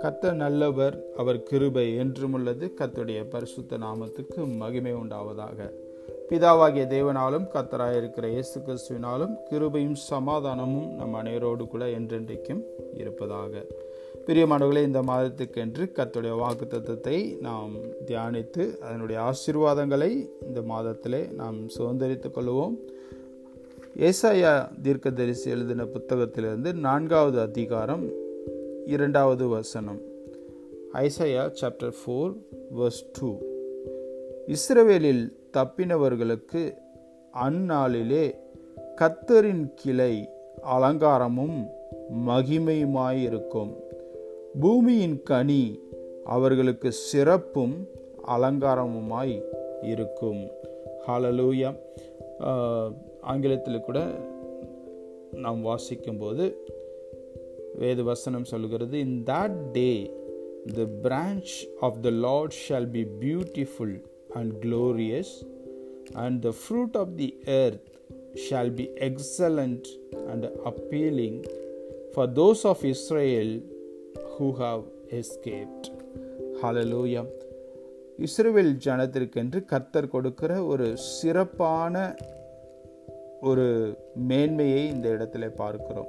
கத்த நல்லவர் அவர் கிருபை என்றும் உள்ளது. கத்துடைய பரிசுத்த நாமத்துக்கு மகிமை உண்டாவதாக. பிதாவாகிய தேவனாலும் கத்தராயிருக்கிற இயேசு கிறிஸ்துவினாலும் கிருபையும் சமாதானமும் நம் அனைவரோடு கூட என்றென்றைக்கும் இருப்பதாக. பிரியமானவர்களே இந்த மாதத்துக்கென்று கத்துடைய வாக்கு தத்துவத்தை நாம் தியானித்து அதனுடைய ஆசீர்வாதங்களை இந்த மாதத்திலே நாம் சுதந்திரித்துக் கொள்வோம் ஏசாயா தீர்க்கதரிசி எழுதின புத்தகத்திலிருந்து நான்காவது அதிகாரம் இரண்டாவது வசனம். Isaiah chapter four verse two இஸ்ரவேலில் தப்பினவர்களுக்கு அந்நாளிலே கத்தரின் கிளை அலங்காரமும் மகிமையுமாயிருக்கும். பூமியின் கனி அவர்களுக்கு சிறப்பும் அலங்காரமுமாய் இருக்கும். ஹாலலூயா ஆங்கிலத்தில் கூட நாம் வாசிக்கும்போது வேத வசனம் சொல்கிறது in that day the branch of the Lord shall be beautiful and glorious and the fruit of the earth shall be excellent and appealing for those of Israel who have escaped hallelujah Israel ஜனத்திற்கென்று கர்த்தர் கொடுக்கிற ஒரு சிறப்பான ஒரு மேன்மையை இந்த இடத்துல பார்க்கிறோம்.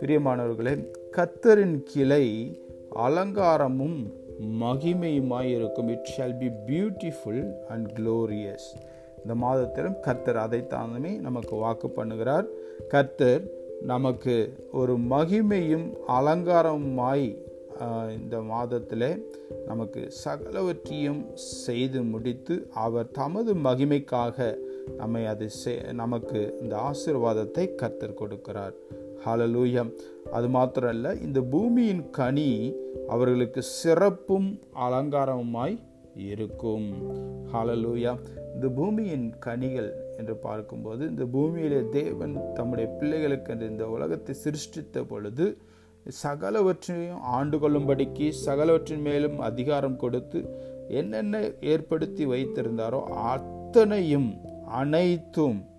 பிரியமானவர்களே கத்தரின் கிளை அலங்காரமும் மகிமையுமாய் இருக்கும். It shall be beautiful and glorious இந்த மாதத்திலும் கர்த்தர் அதை நமக்கு வாக்கு பண்ணுகிறார். கர்த்தர் நமக்கு ஒரு மகிமையும் அலங்காரமாய் இந்த மாதத்தில் நமக்கு சகலவற்றையும் செய்து முடித்து அவர் தமது மகிமைக்காக நம்மை அதை நமக்கு இந்த ஆசிர்வாதத்தை கர்த்தர் கொடுக்கிறார். ஹலலூயம் அது அல்ல இந்த பூமியின் கனி அவர்களுக்கு சிறப்பும் அலங்காரமுமாய் இருக்கும். ஹலலூயா இந்த பூமியின் கனிகள் என்று பார்க்கும்போது இந்த பூமியிலே தேவன் தம்முடைய பிள்ளைகளுக்கு என்று இந்த உலகத்தை சிருஷ்டித்த பொழுது சகலவற்றையும் ஆண்டு கொள்ளும்படிக்கு சகலவற்றின் மேலும் அதிகாரம் கொடுத்து என்னென்ன ஏற்படுத்தி வைத்திருந்தாரோ அத்தனையும் அனைத்தும்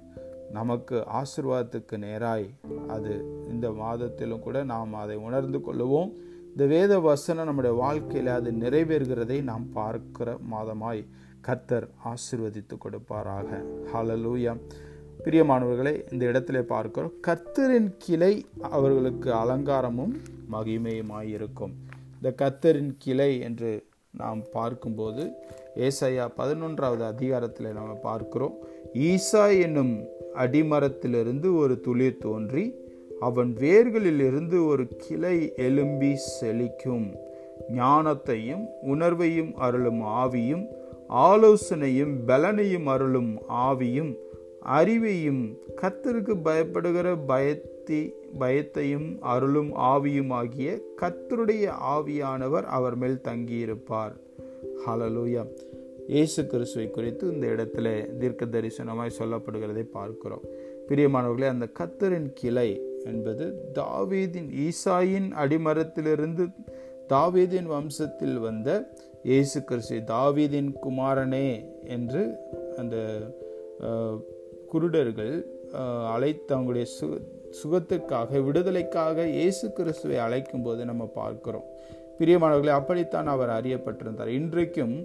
நமக்கு ஆசிர்வாதத்துக்கு நேராய். அது இந்த மாதத்திலும் கூட நாம் அதை உணர்ந்து கொள்ளுவோம். இந்த வேத வசனம் நம்முடைய வாழ்க்கையில் அது நிறைவேறுகிறதை நாம் பார்க்கிற மாதமாய் கத்தர் ஆசிர்வதித்து கொடுப்பாராக. ஹலலூயம் பிரியமானவர்களை இந்த இடத்துல பார்க்கிறோம். கத்தரின் கிளை அவர்களுக்கு அலங்காரமும் மகிமையுமாயிருக்கும். இந்த கத்தரின் கிளை என்று நாம் பார்க்கும்போது ஏசையா பதினொன்றாவது அதிகாரத்தில் நாம் பார்க்கிறோம். ஈசா என்னும் அடிமரத்திலிருந்து ஒரு துளிர் தோன்றி அவன் வேர்களிலிருந்து ஒரு கிளை எலும்பி செழிக்கும். ஞானத்தையும் உணர்வையும் அருளும் ஆவியும் ஆலோசனையும் பலனையும் அருளும் ஆவியும் அறிவையும் கத்தருக்கு பயப்படுகிற பயத்தி பயத்தையும் அருளும் ஆவியும் ஆகிய கத்தருடைய ஆவியானவர் அவர் மேல் தங்கியிருப்பார். ஹலலூயா இயேசு கிறிஸ்துவை குறித்து இந்த இடத்துல தீர்க்க தரிசனமாய் சொல்லப்படுகிறதை பார்க்கிறோம். பிரியமானவர்களே அந்த கத்தரின் கிளை என்பது தாவீதின் ஈசாயின் அடிமரத்திலிருந்து தாவீதின் வம்சத்தில் வந்த இயேசு கிறிஸ்து தாவீதின் குமாரனே என்று அந்த குருடர்கள் அழைத்து அவங்களுடைய சு சுகத்துக்காக விடுதலைக்காக இயேசு கிறிஸ்துவை அழைக்கும் போது நம்ம பார்க்கிறோம். பிரியமானவர்களை அப்படித்தான் அவர் அறியப்பட்டிருந்தார். இன்றைக்கும்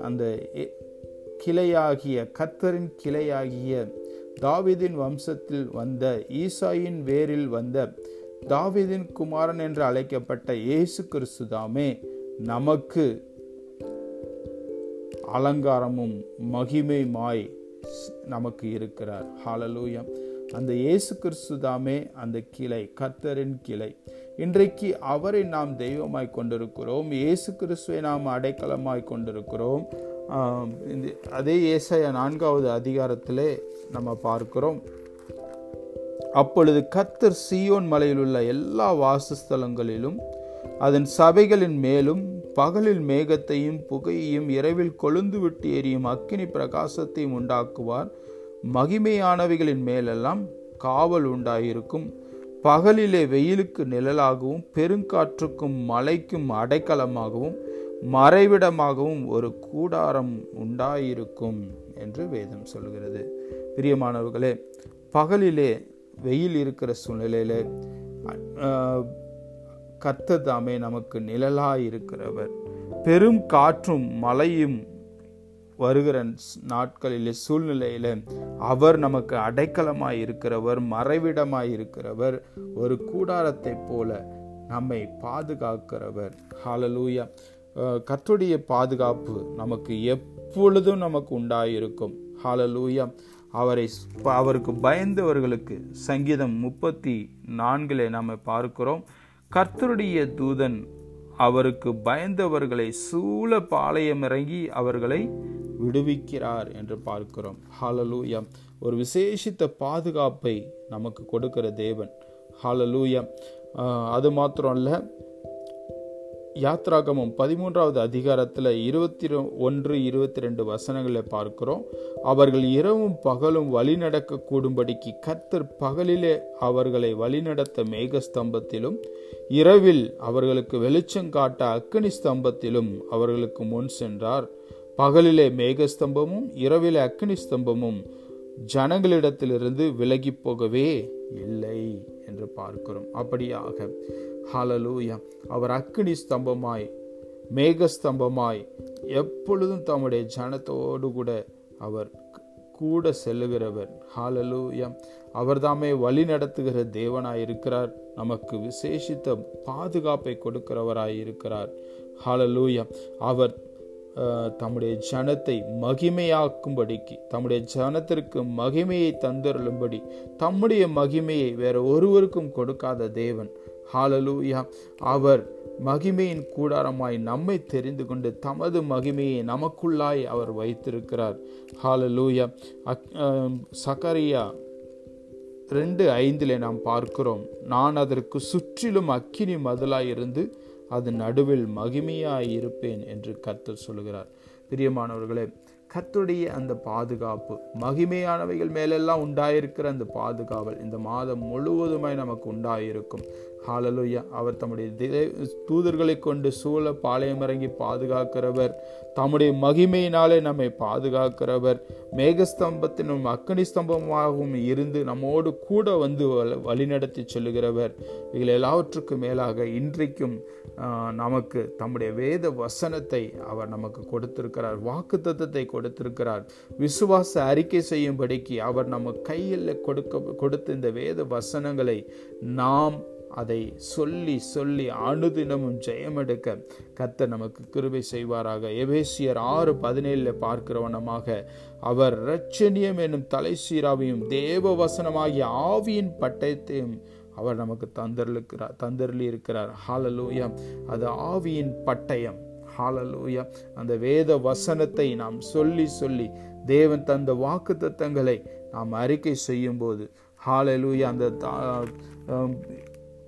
அந்த கிளையாகிய கத்தரின் கிளையாகிய தாவிதின் வம்சத்தில் வந்த ஈசாயின் வேரில் வந்த தாவிதின் குமாரன் என்று அழைக்கப்பட்ட இயேசு கிறிஸ்து தாமே நமக்கு அலங்காரமும் மகிமையுமாய் நமக்கு இருக்கிறார். ஹாலலூயம் அந்த இயேசு கிறிஸ்து தாமே அந்த கிளை கத்தரின் கிளை. இன்றைக்கு அவரை நாம் தெய்வமாய் கொண்டிருக்கிறோம் இயேசு கிறிஸ்துவை நாம் அடைக்கலமாய் கொண்டிருக்கிறோம். அதே ஏசாய நான்காவது அதிகாரத்திலே நம்ம பார்க்கிறோம். அப்பொழுது கத்தர் சியோன் மலையில் உள்ள எல்லா வாசஸ்தலங்களிலும் அதன் சபைகளின் மேலும் பகலில் மேகத்தையும் புகையையும் இரவில் கொழுந்து விட்டு எரியும் அக்கினி பிரகாசத்தையும் உண்டாக்குவார். மகிமையானவைகளின் மேலெல்லாம் காவல் உண்டாயிருக்கும். பகலிலே வெயிலுக்கு நிழலாகவும் பெருங்காற்றுக்கும் மலைக்கும் அடைக்கலமாகவும் மறைவிடமாகவும் ஒரு கூடாரம் உண்டாயிருக்கும் என்று வேதம் சொல்கிறது. பிரியமானவர்களே பகலிலே வெயில் இருக்கிற சூழ்நிலையில கர்த்தர் தாமே நமக்கு நிழலாயிருக்கிறவர். பெரும் காற்றும் மழையும் வருகிற நாட்களில் சூழ்நிலையில அவர் நமக்கு அடைக்கலமாய் இருக்கிறவர் மறைவிடமாய் இருக்கிறவர் ஒரு கூடாரத்தை போல நம்மை பாதுகாக்கிறவர். ஹாலலூயா கத்துடைய பாதுகாப்பு நமக்கு எப்பொழுதும் நமக்கு உண்டாயிருக்கும். ஹாலலூயா அவரை அவருக்கு பயந்தவர்களுக்கு சங்கீதம் முப்பத்தி நான்கிலே நாம் பார்க்கிறோம். கர்த்தருடைய தூதன் அவருக்கு பயந்தவர்களை சூழ பாளையம் இறங்கி அவர்களை விடுவிக்கிறார் என்று பார்க்கிறோம். ஹாலலூயா ஒரு விசேஷித்த பாதுகாப்பை நமக்கு கொடுக்கிற தேவன். ஹாலலூயா அது மாத்திரம் அல்ல யாத்ராகமம் பதிமூன்றாவது அதிகாரத்தில் இருபத்தி ஒன்று இருபத்தி ரெண்டு வசனங்களை பார்க்கிறோம். அவர்கள் இரவும் பகலும் வழிநடக்க கூடும்படிக்கு கத்தர் பகலிலே அவர்களை வழிநடத்த மேகஸ்தம்பத்திலும் இரவில் அவர்களுக்கு வெளிச்சம் காட்ட அக்கனி ஸ்தம்பத்திலும் அவர்களுக்கு முன் சென்றார். பகலிலே மேகஸ்தம்பமும் இரவிலே அக்னி ஸ்தம்பமும் ஜனங்களிடத்திலிருந்து விலகி போகவே இல்லை. என்று பார்க்கிறோம். அப்படியாக ஹலலூயா அவர் அக்னி ஸ்தம்பமாய் மேகஸ்தம்பமாய் எப்பொழுதும் தம்முடைய ஜனத்தோடு கூட அவர் கூட செல்லுகிறவர். ஹாலலூயா அவர்தாமே வழி நடத்துகிற தேவனாய் இருக்கிறார். நமக்கு விசேஷித்த பாதுகாப்பை கொடுக்கிறவராய் இருக்கிறார். ஹாலலூயா அவர் தம்முடைய ஜனத்தை மகிமையாக்கும்படிக்கு தம்முடைய ஜனத்திற்கு மகிமையை தந்தருளும்படி தம்முடைய மகிமையை வேற ஒருவருக்கும் கொடுக்காத தேவன். ஹாலலூயா அவர் மகிமையின் கூடாரமாய் நம்மை தெரிந்து கொண்டு தமது மகிமையை நமக்குள்ளாய் அவர் வைத்திருக்கிறார். ஹாலலூயா சகரியா ரெண்டு ஐந்தில் நாம் பார்க்கிறோம். நான் அதற்கு சுற்றிலும் அக்கினி மதலாய் இருந்து அது நடுவில் மகிமையாய் இருப்பேன் என்று கர்த்தர் சொல்கிறார் பிரியமானவர்களே கத்துடைய அந்த பாதுகாப்பு மகிமையானவைகள் மேலெல்லாம் உண்டாயிருக்கிற அந்த பாதுகாவல் இந்த மாதம் முழுவதுமாய் நமக்கு உண்டாயிருக்கும். ஹாலலுயா அவர் தம்முடைய தூதர்களை கொண்டு சூழ பாளையம் இறங்கி பாதுகாக்கிறவர் தம்முடைய மகிமையினாலே நம்மை பாதுகாக்கிறவர் மேகஸ்தம்பத்தினும் அக்கனி ஸ்தம்பமாகவும் இருந்து நம்மோடு கூட வந்து வழிநடத்தி செல்லுகிறவர். இதில் எல்லாவற்றுக்கும் மேலாக இன்றைக்கும் நமக்கு தம்முடைய வேத வசனத்தை அவர் நமக்கு கொடுத்திருக்கிறார். வாக்கு தத்துவத்தை கொடுத்திருக்கிறார். விசுவாச அறிக்கை செய்யும்படிக்கு அவர் நம்ம கையில் கொடுக்க கொடுத்த இந்த வேத வசனங்களை நாம் அதை சொல்லி சொல்லி அணுதினமும் ஜெயமெடுக்க கத்த நமக்கு கிருபை செய்வாராக. எபேசியர் ஆறு பதினேழில் பார்க்கிறவனமாக அவர் ரட்சணியம் என்னும் தலை சீராவையும் தேவ வசனமாகிய ஆவியின் பட்டயத்தையும் அவர் நமக்கு தந்தருக்கிறார் தந்தருளி இருக்கிறார் ஹாலலூயா அது ஆவியின் பட்டயம். ஹாலலூயா அந்த வேத வசனத்தை நாம் சொல்லி சொல்லி தேவன் தந்த வாக்கு தத்தங்களை நாம் அறிக்கை செய்யும் போது ஹாலலூயா அந்த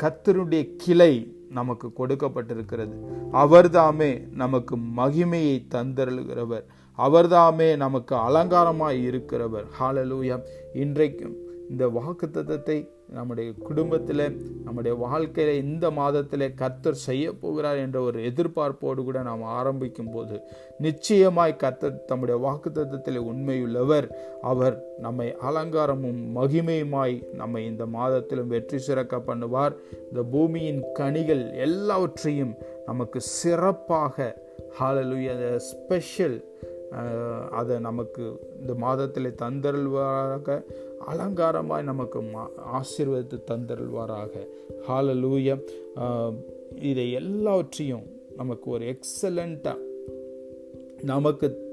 கத்தருடைய கிளை நமக்கு கொடுக்கப்பட்டிருக்கிறது. அவர்தாமே நமக்கு மகிமையை தந்தருகிறவர் அவர்தாமே நமக்கு அலங்காரமாய் இருக்கிறவர். ஹாலலூயா இன்றைக்கும் இந்த வாக்கு தத்தத்தை நம்முடைய குடும்பத்தில் நம்முடைய வாழ்க்கையில இந்த மாதத்தில் கர்த்தர் செய்ய போகிறார் என்ற ஒரு எதிர்பார்ப்போடு கூட நாம் ஆரம்பிக்கும் போது நிச்சயமாய் கர்த்தர் தம்முடைய வாக்கு தத்துவத்தில் உண்மையுள்ளவர். அவர் நம்மை அலங்காரமும் மகிமையுமாய் நம்மை இந்த மாதத்திலும் வெற்றி சிறக்க பண்ணுவார். இந்த பூமியின் கனிகள் எல்லாவற்றையும் நமக்கு சிறப்பாக ஹாலலுய ஸ்பெஷல் அதை நமக்கு இந்த மாதத்தில் தந்தருள்வாராக. அலங்காரமாய் நமக்கு ஆசீர்வதித்து தந்தருள்வாராக. ஹாலலூய இதை எல்லாவற்றையும் நமக்கு ஒரு எக்ஸலண்ட்டாக நமக்கு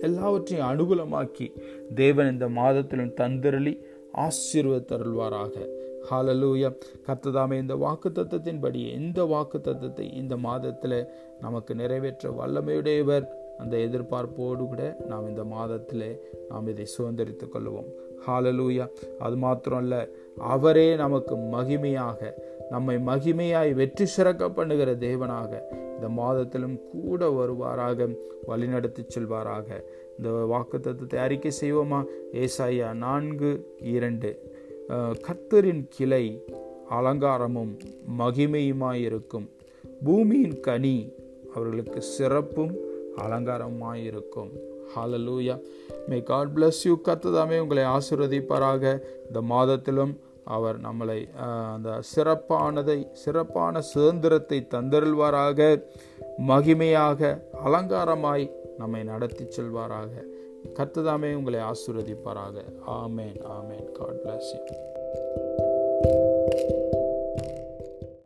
எல்லாவற்றையும் அனுகூலமாக்கி தேவன் இந்த மாதத்திலும் தந்தருளி ஆசீர்வத்தருள்வாராக ஹாலலூய கத்ததாமே இந்த வாக்கு தத்துவத்தின்படி எந்த வாக்கு தத்துவத்தை இந்த மாதத்தில் நமக்கு நிறைவேற்ற வல்லமையுடையவர். அந்த எதிர்பார்ப்போடு கூட நாம் இந்த மாதத்தில் நாம் இதை சுதந்திரித்துக் கொள்வோம் ஹாலலூயா அது மாத்திரம் அல்ல அவரே நமக்கு மகிமையாக நம்மை மகிமையாய் வெற்றி சிறக்க பண்ணுகிற தேவனாக இந்த மாதத்திலும் கூட வருவாராக வழிநடத்தி செல்வாராக. இந்த வாக்கு தத்துவத்தை அறிக்கை செய்வோமா? ஏசாயா நான்கு இரண்டு. கத்தரின் கிளை அலங்காரமும் மகிமையுமாயிருக்கும். பூமியின் கனி அவர்களுக்கு சிறப்பும் அலங்காரமாயிருக்கும். Hallelujah may God bless you கத்ததாமே உங்களை ஆசிர்வதிப்பாராக. இந்த மாதத்திலும் அவர் நம்மளை அந்த சிறப்பானதை சிறப்பான சுதந்திரத்தை தந்தருள்வாராக. மகிமையாக அலங்காரமாய் நம்மை நடத்தி செல்வாராக. கத்ததாமே உங்களை ஆசிர்வதிப்பாராக. ஆமேன் ஆமேன் காட் பிளஸ் யூ